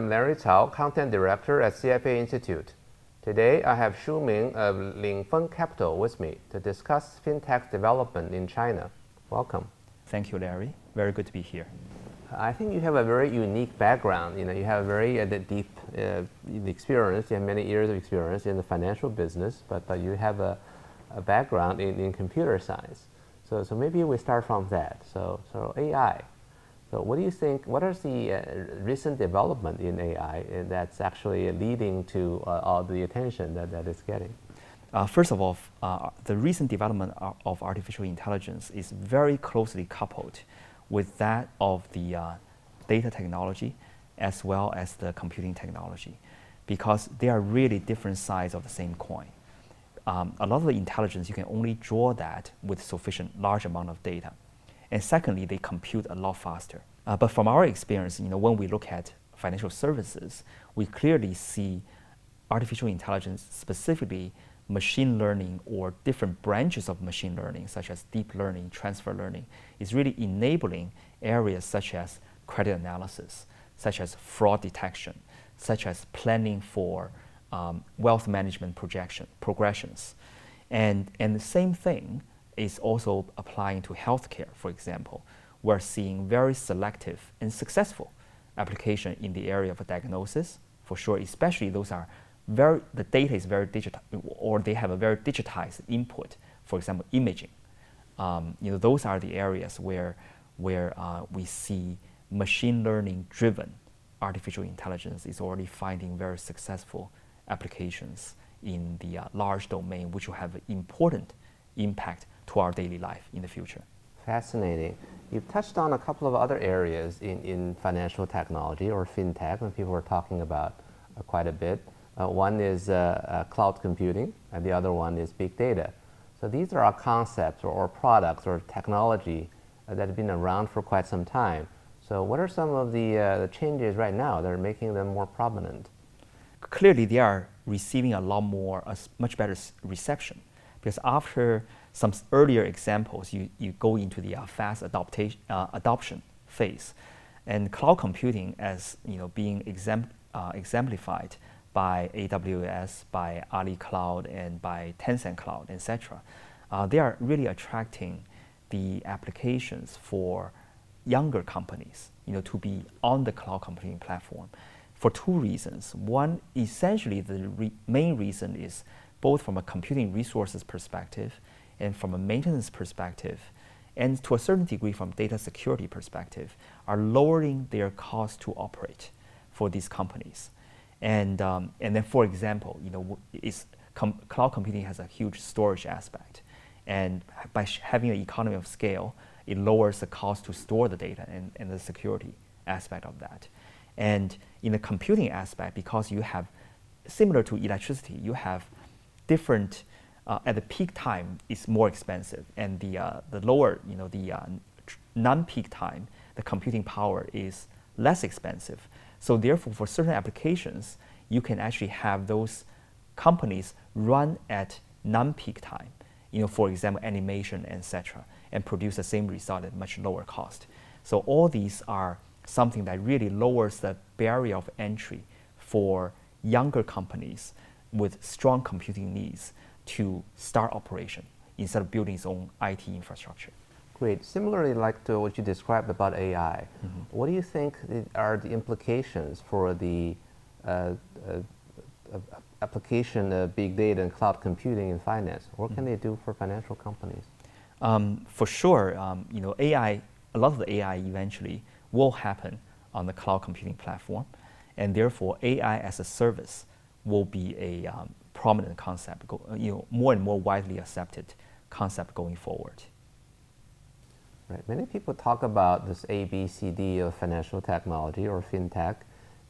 I'm Larry Cao, Content Director at CFA Institute. Today, I have Shu Ming of Lingfeng Capital with me to discuss fintech development in China. Welcome. Thank you, Larry. Very good to be here. I think you have a very unique background. You know, you have very uh, deep uh, experience. You have many years of experience in the financial business, but, but you have a, a background in, in computer science. So, so maybe we start from that. So, so AI. So what do you think, what is the uh, recent development in AI that's actually leading to uh, all the attention that, that it's getting? Uh, first of all, uh, the recent development of artificial intelligence is very closely coupled with that of the uh, data technology as well as the computing technology because they are really different sides of the same coin. Um, a lot of the intelligence, you can only draw that with sufficient large amount of data. And secondly, they compute a lot faster. Uh, but from our experience, you know, when we look at financial services, we clearly see artificial intelligence, specifically machine learning or different branches of machine learning, such as deep learning, transfer learning, is really enabling areas such as credit analysis, such as fraud detection, such as planning for um, wealth management projection, progressions. And, and the same thing is also applying to healthcare, for example. We're seeing very selective and successful application in the area of diagnosis, for sure, especially those are very, the data is very digital, or they have a very digitized input, for example, imaging. Um, you know, those are the areas where, where uh, we see machine learning driven artificial intelligence is already finding very successful applications in the uh, large domain, which will have important impact to our daily life in the future. Fascinating. You've touched on a couple of other areas in, in financial technology or fintech, and people are talking about uh, quite a bit. Uh, one is uh, uh, cloud computing, and the other one is big data. So these are our concepts or, or products or technology uh, that have been around for quite some time. So what are some of the, uh, the changes right now that are making them more prominent? Clearly, they are receiving a lot more, a much better reception because after some earlier examples, you, you go into the uh, fast adoptation, uh, adoption phase. And cloud computing as you know, being exempt, uh, exemplified by AWS, by Ali Cloud, and by Tencent Cloud, etc. Uh, they are really attracting the applications for younger companies you know, to be on the cloud computing platform for two reasons. One, essentially, the re main reason is both from a computing resources perspective and from a maintenance perspective, and to a certain degree from data security perspective, are lowering their cost to operate for these companies. And, um, and then, for example, you know, com cloud computing has a huge storage aspect. And by having an economy of scale, it lowers the cost to store the data and, and the security aspect of that. And in the computing aspect, because you have, similar to electricity, you have different, uh, at the peak time, it's more expensive. And the, uh, the lower, you know, the uh, non-peak time, the computing power is less expensive. So therefore, for certain applications, you can actually have those companies run at non-peak time. You know, for example, animation, etc., and produce the same result at much lower cost. So all these are something that really lowers the barrier of entry for younger companies with strong computing needs to start operation instead of building its own IT infrastructure. Great. Similarly, like to what you described about AI, mm -hmm. what do you think are the implications for the uh, uh, application of big data and cloud computing in finance? What mm -hmm. can they do for financial companies? Um, for sure, um, you know, AI, a lot of the AI eventually will happen on the cloud computing platform, and therefore AI as a service will be a um, prominent concept, go, you know, more and more widely accepted concept going forward. Right. Many people talk about this A, B, C, D of financial technology or fintech.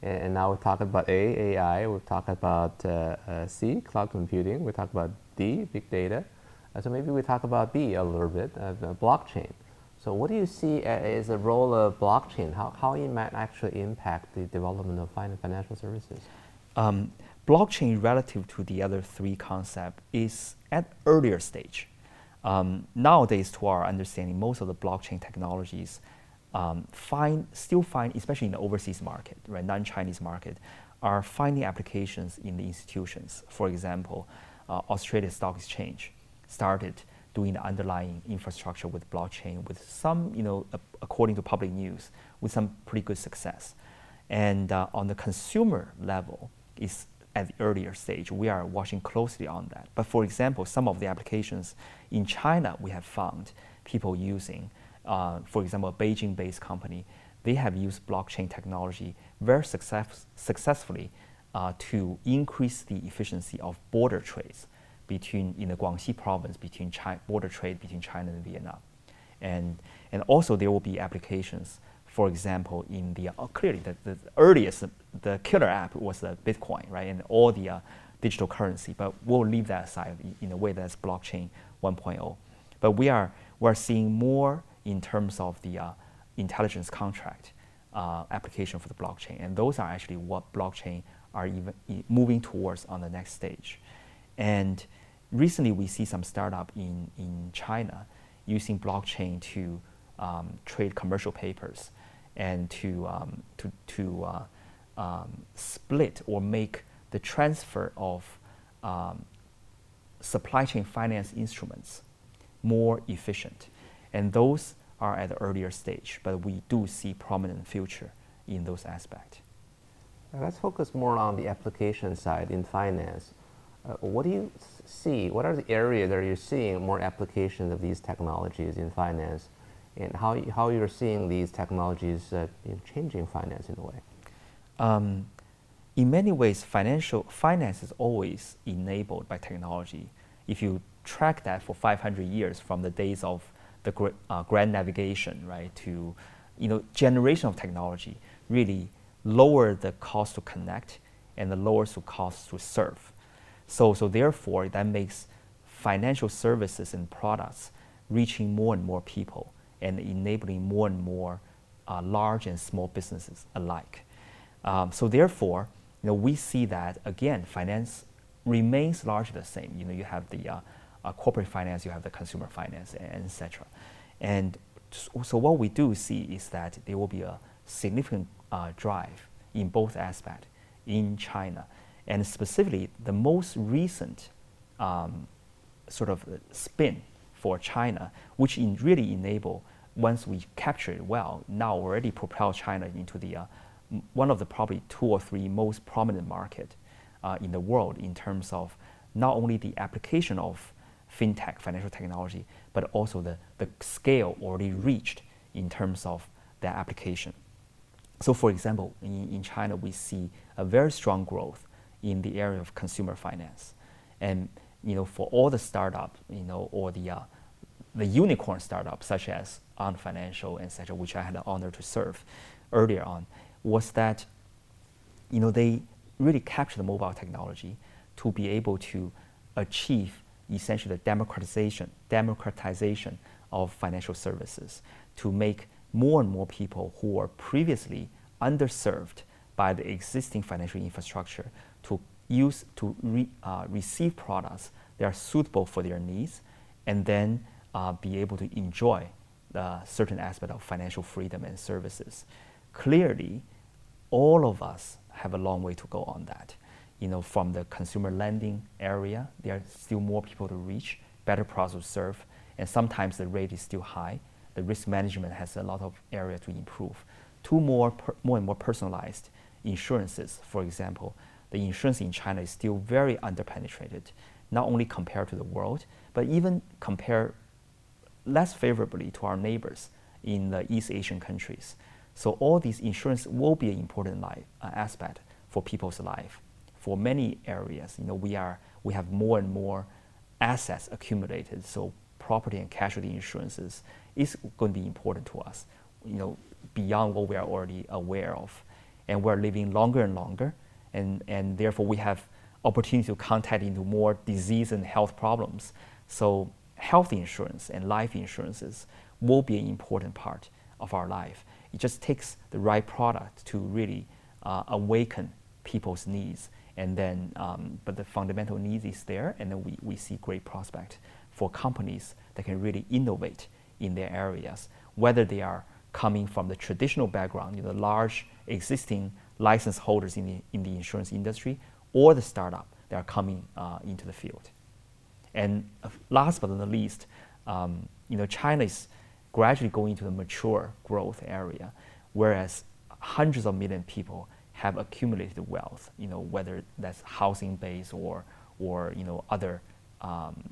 And now we're talking about A, AI, we've talked about uh, uh, C, cloud computing, we talk about D, big data. Uh, so maybe we talk about B a little bit, uh, blockchain. So what do you see as the role of blockchain? How, how it might actually impact the development of financial services? Um, blockchain relative to the other three concepts is at earlier stage. Um, nowadays, to our understanding, most of the blockchain technologies um, find, still find, especially in the overseas market, right, non-Chinese market, are finding applications in the institutions. For example, uh, Australia Stock Exchange started doing the underlying infrastructure with blockchain with some, you know, according to public news, with some pretty good success. And uh, on the consumer level, is at the earlier stage. We are watching closely on that. But for example, some of the applications in China, we have found people using, uh, for example, a Beijing-based company, they have used blockchain technology very success successfully uh, to increase the efficiency of border trades between in the Guangxi province between China, border trade between China and Vietnam, and and also there will be applications. For example, in the uh, clearly the, the earliest the killer app was the Bitcoin, right, and all the uh, digital currency. But we'll leave that aside in a way that's blockchain 1.0. But we are we are seeing more in terms of the uh, intelligence contract uh, application for the blockchain, and those are actually what blockchain are even moving towards on the next stage. And recently, we see some startup in in China using blockchain to um, trade commercial papers and to um, to to uh, um, split or make the transfer of um, supply chain finance instruments more efficient. And those are at the earlier stage, but we do see prominent future in those aspects. Let's focus more on the application side in finance. Uh, what do you see? What are the areas that you're seeing more applications of these technologies in finance, and how how you're seeing these technologies uh, changing finance in a way? Um, in many ways, financial finance is always enabled by technology. If you track that for 500 years from the days of the uh, grand navigation, right, to you know generation of technology, really lower the cost to connect and the lower the cost to serve. So, so therefore, that makes financial services and products reaching more and more people and enabling more and more uh, large and small businesses alike. Um, so therefore, you know, we see that again, finance remains largely the same. You know, you have the uh, uh, corporate finance, you have the consumer finance, etc. And so what we do see is that there will be a significant uh, drive in both aspects in China, and specifically the most recent um, sort of spin for China, which really enable once we capture it well, now already propel China into the uh, one of the probably two or three most prominent market uh, in the world in terms of not only the application of fintech, financial technology, but also the, the scale already reached in terms of that application. So for example, in, in China, we see a very strong growth in the area of consumer finance. And you know, for all the startup, you know, or the, uh, the unicorn startups such as Ant Financial, etc., which I had the honor to serve earlier on, was that you know, they really captured the mobile technology to be able to achieve essentially the democratization, democratization of financial services to make more and more people who were previously underserved by the existing financial infrastructure to use to re, uh, receive products that are suitable for their needs and then uh, be able to enjoy certain aspect of financial freedom and services. Clearly, all of us have a long way to go on that. You know, from the consumer lending area, there are still more people to reach, better products to serve, and sometimes the rate is still high. The risk management has a lot of area to improve. Two more, more and more personalized insurances, for example, the insurance in China is still very underpenetrated, not only compared to the world, but even compared less favorably to our neighbors in the East Asian countries. So all these insurance will be an important life, uh, aspect for people's life. For many areas, you know, we are we have more and more assets accumulated. So property and casualty insurances is going to be important to us. You know, beyond what we are already aware of, and we're living longer and longer, and and therefore we have opportunity to contact into more disease and health problems. So health insurance and life insurances will be an important part of our life. It just takes the right product to really uh, awaken people's needs. And then, um, but the fundamental need is there, and then we, we see great prospect for companies that can really innovate in their areas, whether they are coming from the traditional background, you know, large existing license holders in the, in the insurance industry, or the startup that are coming uh, into the field. And uh, last but not least, um, you know, China is gradually going into the mature growth area, whereas hundreds of million people have accumulated wealth, you know, whether that's housing based or, or you know, other, um,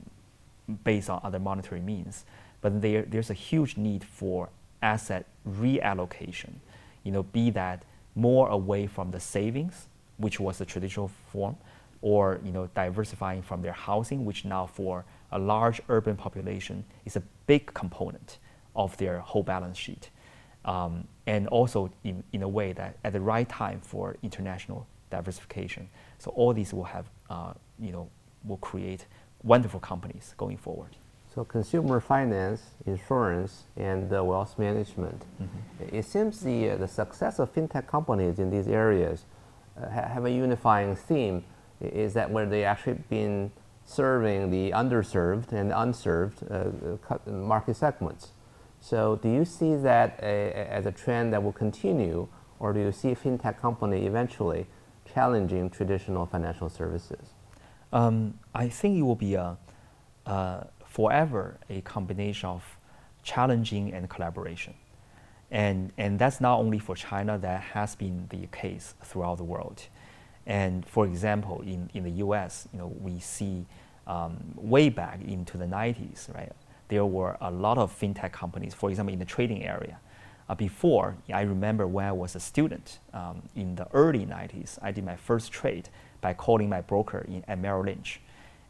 based on other monetary means. But there, there's a huge need for asset reallocation, you know, be that more away from the savings, which was the traditional form, or you know, diversifying from their housing, which now for a large urban population is a big component of their whole balance sheet. Um, and also in, in a way that at the right time for international diversification. So all these will have, uh, you know, will create wonderful companies going forward. So consumer finance, insurance, and uh, wealth management. Mm-hmm. It seems the, uh, the success of fintech companies in these areas uh, ha- have a unifying theme. Is that where they actually been serving the underserved and unserved uh, market segments? So do you see that a, as a trend that will continue, or do you see fintech company eventually challenging traditional financial services? Um, I think it will be a forever a combination of challenging and collaboration. And, and that's not only for China, that has been the case throughout the world. And for example, in, in the US, you know, we see um, way back into the 90s, right, there were a lot of fintech companies, for example, in the trading area. Uh, before, I remember when I was a student um, in the early 90s, I did my first trade by calling my broker in, at Merrill Lynch.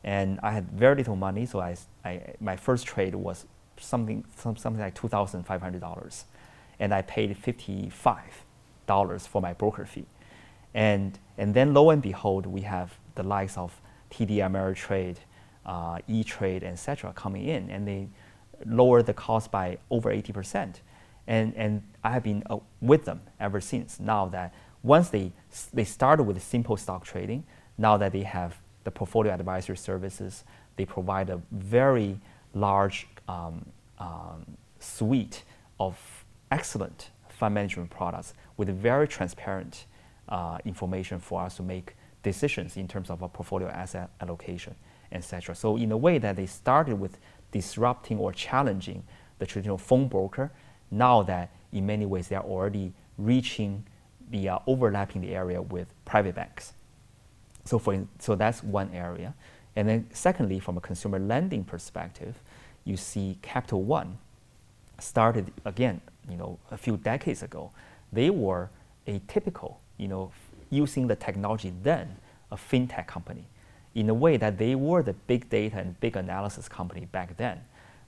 And I had very little money, so I, I my first trade was something some, something like two thousand five hundred dollars, and I paid fifty five dollars for my broker fee, and and then lo and behold, we have the likes of TD Ameritrade, uh, E Trade, etc. coming in, and they lower the cost by over eighty percent, and and I have been uh, with them ever since. Now that once they they started with simple stock trading, now that they have the portfolio advisory services. They provide a very large um, um, suite of excellent fund management products with very transparent information for us to make decisions in terms of a portfolio asset allocation, etc. So in a way that they started with disrupting or challenging the traditional phone broker, now that in many ways they are already reaching the uh, overlapping the area with private banks. So, for, so that's one area. And then secondly, from a consumer lending perspective, you see Capital One started again, you know, a few decades ago. They were a typical, you know, using the technology then, a fintech company, in a way that they were the big data and big analysis company back then.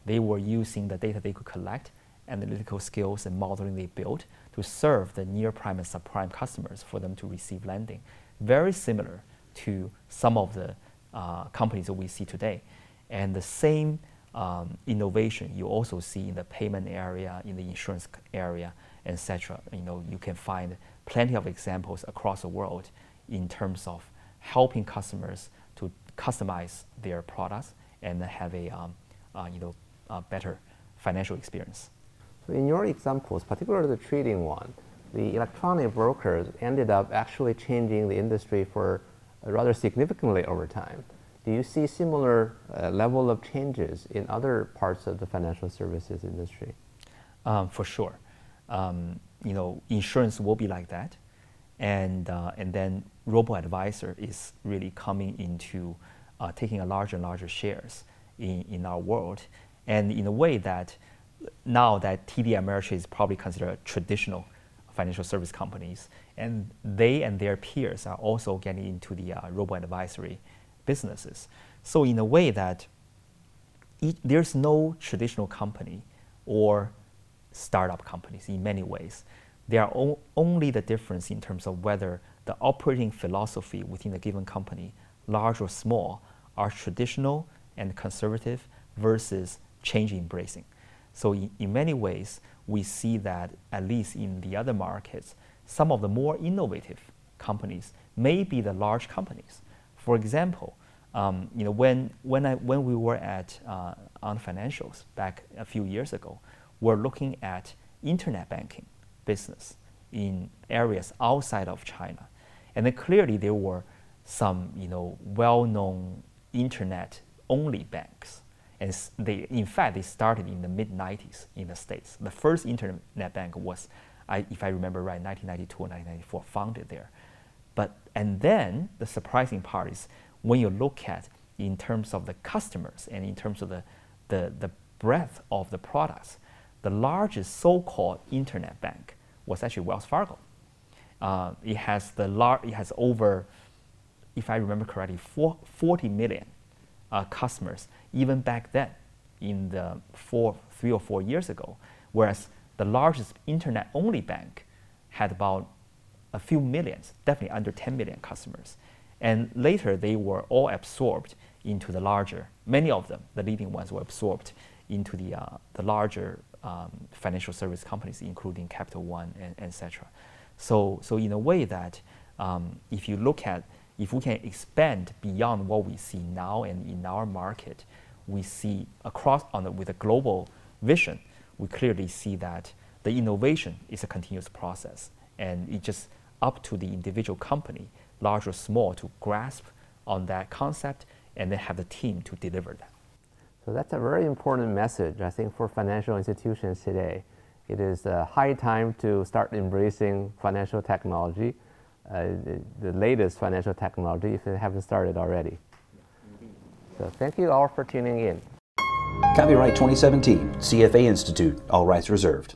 They were using the data they could collect, analytical skills and modeling they built to serve the near prime and subprime customers for them to receive lending. Very similar to some of the uh, companies that we see today. And the same um, innovation you also see in the payment area, in the insurance area, etc. You know, you can find plenty of examples across the world in terms of helping customers to customize their products and have a um, uh, you know better financial experience. So in your examples, particularly the trading one, the electronic brokers ended up actually changing the industry for rather significantly over time. Do you see similar uh, level of changes in other parts of the financial services industry? Um, for sure. Um, you know, insurance will be like that. And, uh, and then robo-advisor is really coming into uh, taking a larger and larger shares in, in our world. And in a way that now that TD Ameritrade is probably considered traditional financial service companies, and they and their peers are also getting into the uh, robo-advisory businesses. So in a way that there's no traditional company or startup companies in many ways. There are only the difference in terms of whether the operating philosophy within a given company, large or small, are traditional and conservative versus change embracing. So in, in many ways, we see that at least in the other markets, some of the more innovative companies may be the large companies. For example, um, you know, when, when, I, when we were at uh, Ant Financials back a few years ago, we're looking at internet banking business in areas outside of China. And then clearly there were some, you know, well-known internet-only banks. And they, in fact, they started in the mid-90s in the States. The first internet bank was, I, if I remember right, 1992 or 1994, founded there. But, and then the surprising part is when you look at in terms of the customers and in terms of the, the, the breadth of the products, the largest so-called internet bank was actually Wells Fargo. Uh, it has the lar- it has over, if I remember correctly, four, 40 million uh, customers even back then, in the four, three or four years ago. Whereas the largest internet-only bank had about a few millions, definitely under 10 million customers. And later they were all absorbed into the larger, many of them, the leading ones were absorbed into the, uh, the larger um, financial service companies, including Capital One and etc. So, so in a way that um, if you look at, if we can expand beyond what we see now and in our market, we see across on the, with a global vision, we clearly see that the innovation is a continuous process, and it's just up to the individual company, large or small, to grasp on that concept and then have the team to deliver that. So that's a very important message, I think, for financial institutions today. It is a high time to start embracing financial technology, uh, the, the, latest financial technology, if it haven't started already. So thank you all for tuning in. Copyright 2017, CFA Institute, all rights reserved.